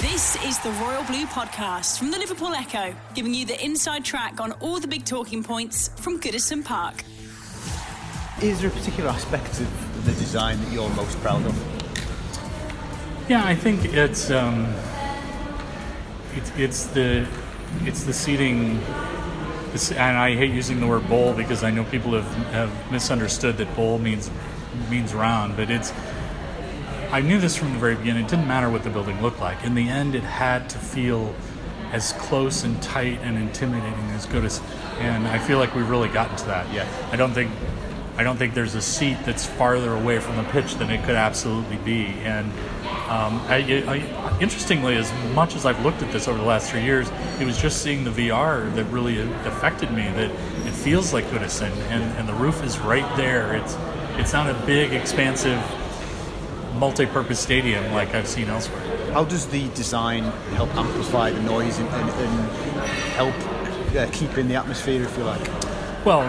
This is the Royal Blue Podcast from the Liverpool Echo, giving you the inside track on all the big talking points from Goodison Park. Is there a particular aspect of the design that you're most proud of? Yeah, I think it's um, it's, it's the it's the seating, and I hate using the word bowl because I know people have, have misunderstood that bowl means means round, but it's I knew this from the very beginning. It didn't matter what the building looked like. In the end, it had to feel as close and tight and intimidating as Goodison. And I feel like we've really gotten to that. Yeah. I don't think. I don't think there's a seat that's farther away from the pitch than it could absolutely be. And um, I, I, interestingly, as much as I've looked at this over the last three years, it was just seeing the VR that really affected me. That it feels like Goodison, and, and the roof is right there. It's it's not a big, expansive multi-purpose stadium like I've seen elsewhere. How does the design help amplify the noise and, and, and help uh, keep in the atmosphere, if you like? Well,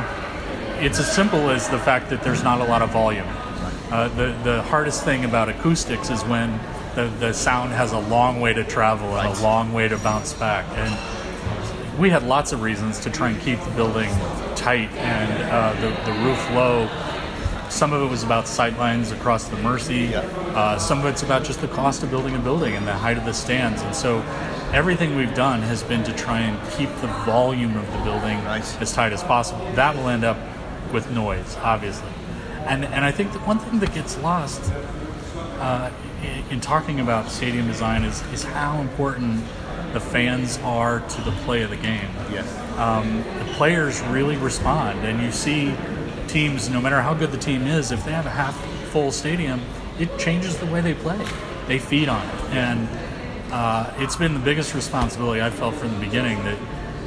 it's as simple as the fact that there's not a lot of volume. Uh, the, the hardest thing about acoustics is when the, the sound has a long way to travel and Right. a long way to bounce back. And we had lots of reasons to try and keep the building tight and uh, the, the roof low. Some of it was about sightlines across the Mersey. Yeah. Uh, some of it's about just the cost of building a building and the height of the stands. And so everything we've done has been to try and keep the volume of the building Nice. as tight as possible. That will end up with noise, obviously. And, and I think that one thing that gets lost uh, in, in talking about stadium design is, is how important the fans are to the play of the game Yeah. um, the players really respond, and you see teams, no matter how good the team is, if they have a half full stadium, it changes the way they play. They feed on it, and uh, it's been the biggest responsibility I felt from the beginning that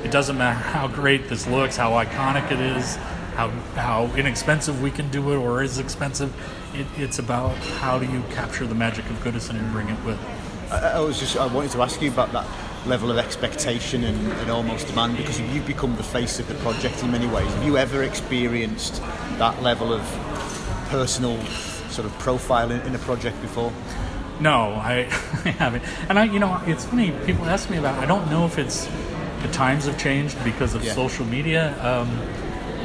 it doesn't matter how great this looks, how iconic it is, how how inexpensive we can do it, or is expensive. It, it's about how do you capture the magic of Goodison and bring it with. I, I was just I wanted to ask you about that level of expectation and, and almost demand because you've become the face of the project in many ways. Have you ever experienced that level of personal sort of profile in, in a project before? No, I, I haven't. And I, you know, it's funny. People ask me about. I don't know if it's the times have changed because of Yeah. social media. Um,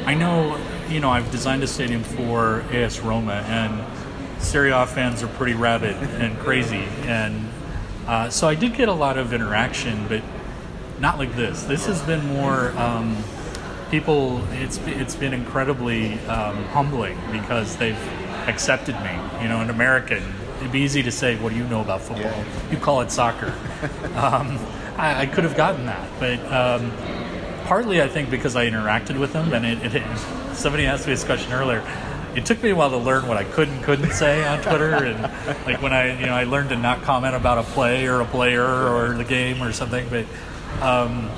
I know, you know, I've designed a stadium for AS Roma, and Serie A fans are pretty rabid and crazy, and uh, so I did get a lot of interaction, but not like this. This has been more. Um, people, it's it's been incredibly um, humbling because they've accepted me. You know, an American. It'd be easy to say, "What do you know about football?" Yeah. You call it soccer. um, I, I could have gotten that, but um, partly I think because I interacted with them, and it, it, somebody asked me this question earlier. It took me a while to learn what I could and couldn't say on Twitter, and like when I, you know, I learned to not comment about a play or a player or the game or something. But, um,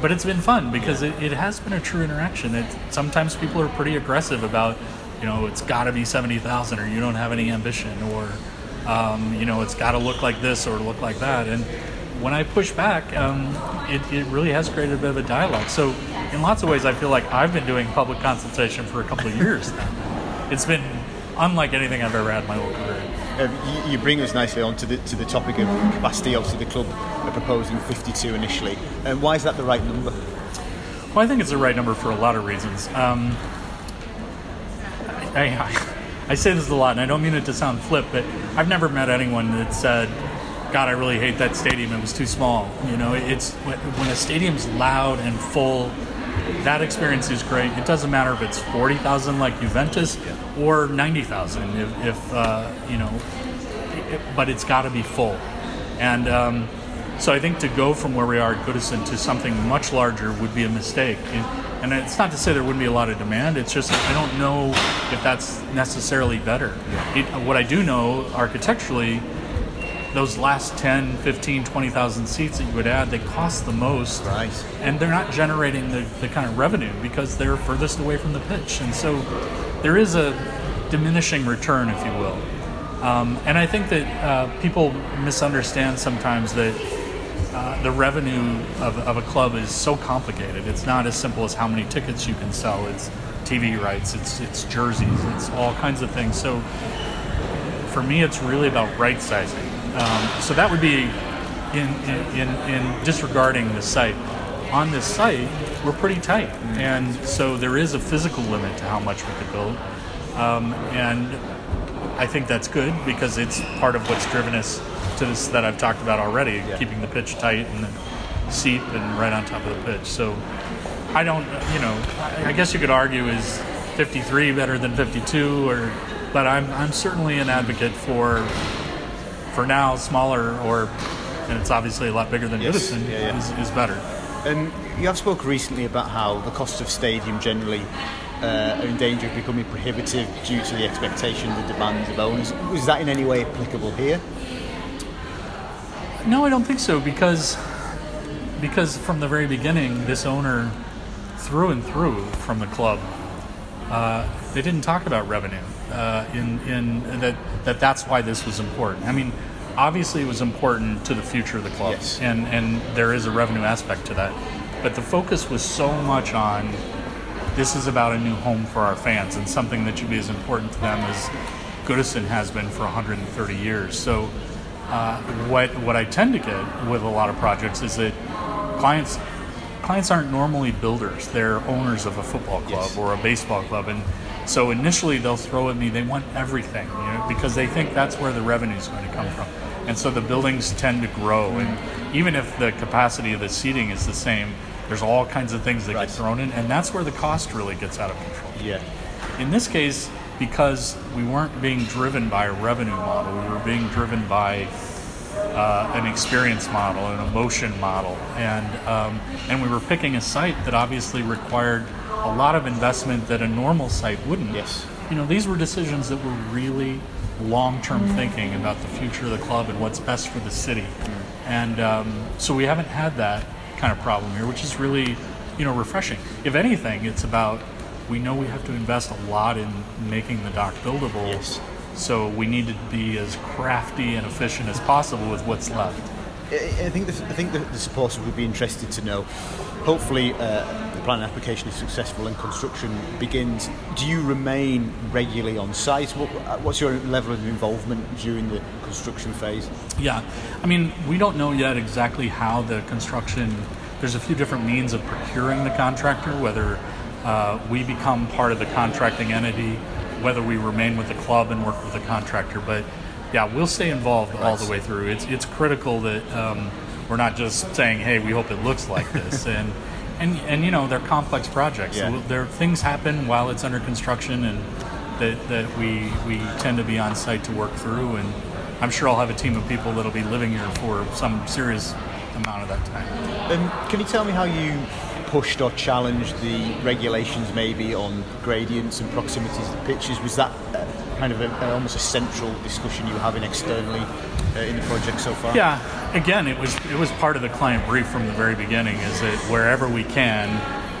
but it's been fun because it, it has been a true interaction. It, sometimes people are pretty aggressive about, you know, it's got to be seventy thousand, or you don't have any ambition, or um, you know, it's got to look like this or look like that. And when I push back, um, it, it really has created a bit of a dialogue. So, in lots of ways, I feel like I've been doing public consultation for a couple of years now. It's been unlike anything I've ever had in my whole career. Um, you, you bring us nicely on to the, to the topic of capacity. Obviously, the club are proposing 52 initially. And why is that the right number? Well, I think it's the right number for a lot of reasons. Um, I, I, I say this a lot, and I don't mean it to sound flip, but I've never met anyone that said, "God, I really hate that stadium. It was too small." You know, it's when a stadium's loud and full. That experience is great. It doesn't matter if it's forty thousand like Juventus or ninety thousand. If, if uh, you know, it- but it's got to be full. And um, so I think to go from where we are at Goodison to something much larger would be a mistake. And, and it's not to say there wouldn't be a lot of demand. It's just I don't know if that's necessarily better. It, what I do know architecturally, those last 10, 15, 20,000 seats that you would add, they cost the most. Right. And they're not generating the, the kind of revenue because they're furthest away from the pitch. And so there is a diminishing return, if you will. Um, and I think that uh, people misunderstand sometimes that uh, the revenue of, of a club is so complicated. It's not as simple as how many tickets you can sell. It's TV rights, it's, it's jerseys, it's all kinds of things. So for me, it's really about right sizing. Um, so that would be in, in, in, in disregarding the site, on this site, we're pretty tight. And so there is a physical limit to how much we could build. Um, and I think that's good because it's part of what's driven us to this that I've talked about already, keeping the pitch tight and the seat and right on top of the pitch. So I don't, you know, I I guess you could argue is 53 better than 52, or, but I'm, I'm certainly an advocate for, for now, smaller or, and it's obviously a lot bigger than Yes, Goodison, yeah, yeah. Is, is better. Um, you have spoke recently about how the cost of stadium generally uh, are in danger of becoming prohibitive due to the expectation, the demands of owners. Was that in any way applicable here? No, I don't think so because because from the very beginning, this owner, through and through, from the club, uh, they didn't talk about revenue. Uh, in in that that that's why this was important. I mean, obviously it was important to the future of the club, Yes. and and there is a revenue aspect to that. But the focus was so much on this is about a new home for our fans and something that should be as important to them as Goodison has been for 130 years. So, uh, what what I tend to get with a lot of projects is that clients clients aren't normally builders; they're owners of a football club Yes. or a baseball club, and so initially they'll throw at me they want everything, you know, because they think that's where the revenue is going to come from, and so the buildings tend to grow, and even if the capacity of the seating is the same. There's all kinds of things that Right. get thrown in, and that's where the cost really gets out of control. Yeah. In this case, because we weren't being driven by a revenue model, we were being driven by uh, an experience model, an emotion model, and um, and we were picking a site that obviously required a lot of investment that a normal site wouldn't. Yes. You know, these were decisions that were really long-term thinking about the future of the club and what's best for the city, and um, so we haven't had that kind of problem here, which is really, you know, refreshing. If anything, it's about we know we have to invest a lot in making the dock buildable. Yes. So we need to be as crafty and efficient as possible with what's left. I think the, I think the, the supporters would be interested to know. Hopefully, uh, the planning application is successful and construction begins. Do you remain regularly on site? What, what's your level of involvement during the construction phase? Yeah, I mean, we don't know yet exactly how the construction. There's a few different means of procuring the contractor, whether uh, we become part of the contracting entity, whether we remain with the club and work with the contractor. But yeah, we'll stay involved all the way through. It's it's critical that um, we're not just saying, "Hey, we hope it looks like this," and and and you know they're complex projects. Yeah. So there things happen while it's under construction, and that that we we tend to be on site to work through. And I'm sure I'll have a team of people that'll be living here for some serious amount of that time. Um, can you tell me how you pushed or challenged the regulations maybe on gradients and proximities of pitches? Was that uh, kind of a, a- almost a central discussion you were having externally uh, in the project so far? Yeah, again, it was it was part of the client brief from the very beginning. Is that wherever we can,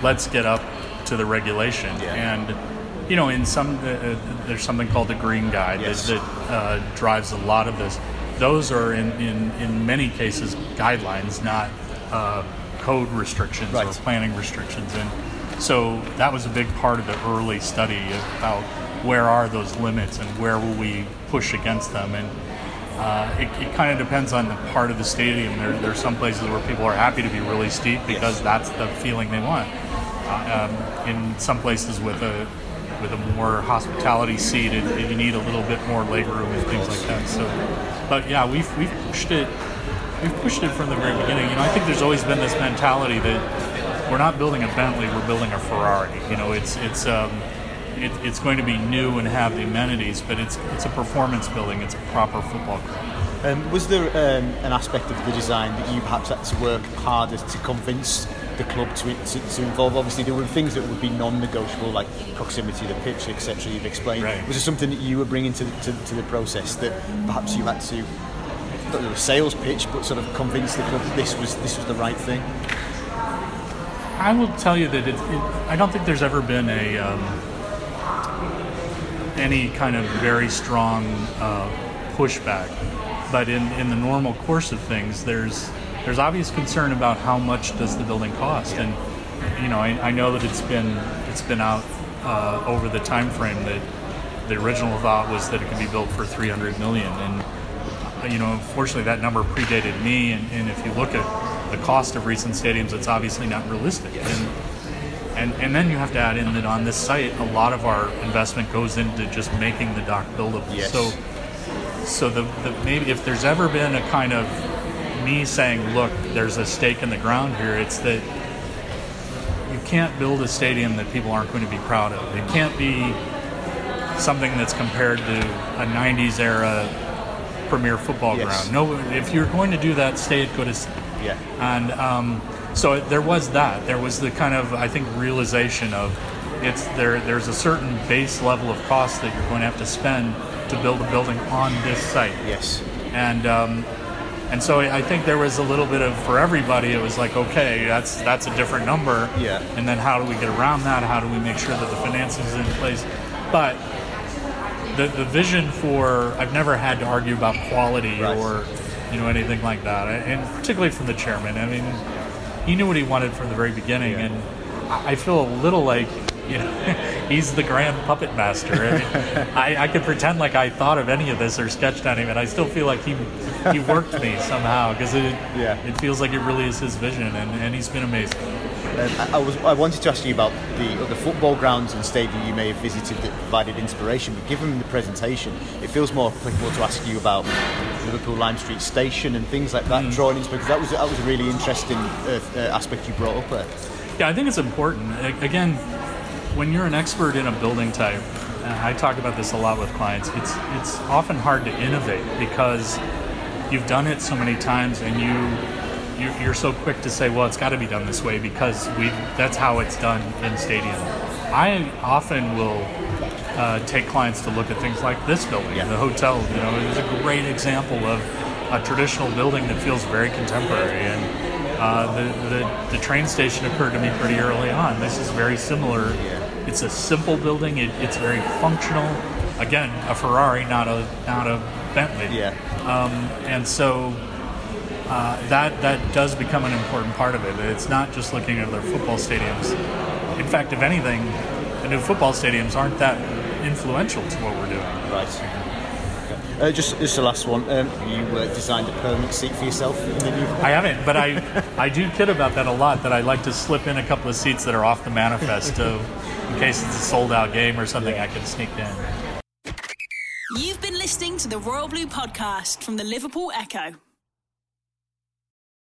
let's get up to the regulation. Yeah. And you know, in some uh, uh, there's something called the Green Guide Yes. that, that uh, drives a lot of this. Those are in in, in many cases guidelines, not uh, code restrictions or planning restrictions. And so that was a big part of the early study about where are those limits and where will we push against them. And uh, it, it kind of depends on the part of the stadium. There, there are some places where people are happy to be really steep because that's the feeling they want. Uh, um, in some places with a with a more hospitality seat, it, it- you need a little bit more leg room and things like that. So, but yeah, we've we've pushed it. We've pushed it from the very beginning. You know, I think there's always been this mentality that we're not building a Bentley, we're building a Ferrari. You know, it's it's um, it, it's going to be new and have the amenities, but it's it's a performance building. It's a proper football club. Um, was there um, an aspect of the design that you perhaps had to work harder to convince the club to, to, to involve? Obviously, there were things that would be non-negotiable, like proximity to the pitch, etc. You've explained. Right. Was there something that you were bringing to, to, to the process that perhaps you had to, not a sales pitch, but sort of convince the club that this was this was the right thing? I will tell you that it, it, I don't think there's ever been a um, any kind of very strong uh, pushback, but in, in the normal course of things, there's there's obvious concern about how much does the building cost, and you know I, I know that it's been it's been out uh, over the time frame that the original thought was that it could be built for 300 million, and you know, unfortunately, that number predated me, and, and if you look at the cost of recent stadiums, it's obviously not realistic. Yes. And, and, and then you have to add in that on this site, a lot of our investment goes into just making the dock buildable. Yes. So, so the, the maybe if there's ever been a kind of me saying, look, there's a stake in the ground here, it's that you can't build a stadium that people aren't going to be proud of. It can't be something that's compared to a 90s era premier football Yes. ground. No, if you're going to do that, stay at Goodison. Yeah. And um, so there was that. There was the kind of I think realization of it's there. There's a certain base level of cost that you're going to have to spend to build a building on this site. Yes. And um, and so I think there was a little bit of for everybody. It was like okay, that's that's a different number. Yeah. And then how do we get around that? How do we make sure that the financing is in place? But the, the vision for I've never had to argue about quality Right. or you know anything like that, and particularly from the chairman. I mean, he knew what he wanted from the very beginning, Yeah. and I feel a little like you know he's the grand puppet master. I, mean, I, I could pretend like I thought of any of this or sketched on him, and I still feel like he he worked me somehow because it Yeah. it feels like it really is his vision, and, and he's been amazing. Um, I, was I wanted to ask you about the other football grounds and stadium you may have visited that provided inspiration, but given the presentation, it feels more applicable to ask you about Liverpool Lime Street Station and things like that, drawing inspiration. Because that was that was a really interesting uh, uh, aspect you brought up there. Yeah, I think it's important. Again, when you're an expert in a building type, and I talk about this a lot with clients. It's it's often hard to innovate because you've done it so many times, and you you- you're so quick to say, well, it's got to be done this way because we that's how it's done in stadium. I often will uh, take clients to look at things like this building, Yeah. the hotel. You know, it was a great example of a traditional building that feels very contemporary. And uh, the, the the train station occurred to me pretty early on. This is very similar. It's a simple building. It, it's very functional. Again, a Ferrari, not a not a Bentley. Yeah. Um, and so uh, that that does become an important part of it. It's not just looking at their football stadiums. In fact, if anything, the new football stadiums aren't that influential to what we're doing. Right. Uh, just just the last one. Um, you uh, designed a permanent seat for yourself in the new. I haven't, but I I do kid about that a lot. That I like to slip in a couple of seats that are off the manifest, to, in case it's a sold out game or something. I can sneak in. You've been listening to the Royal Blue podcast from the Liverpool Echo.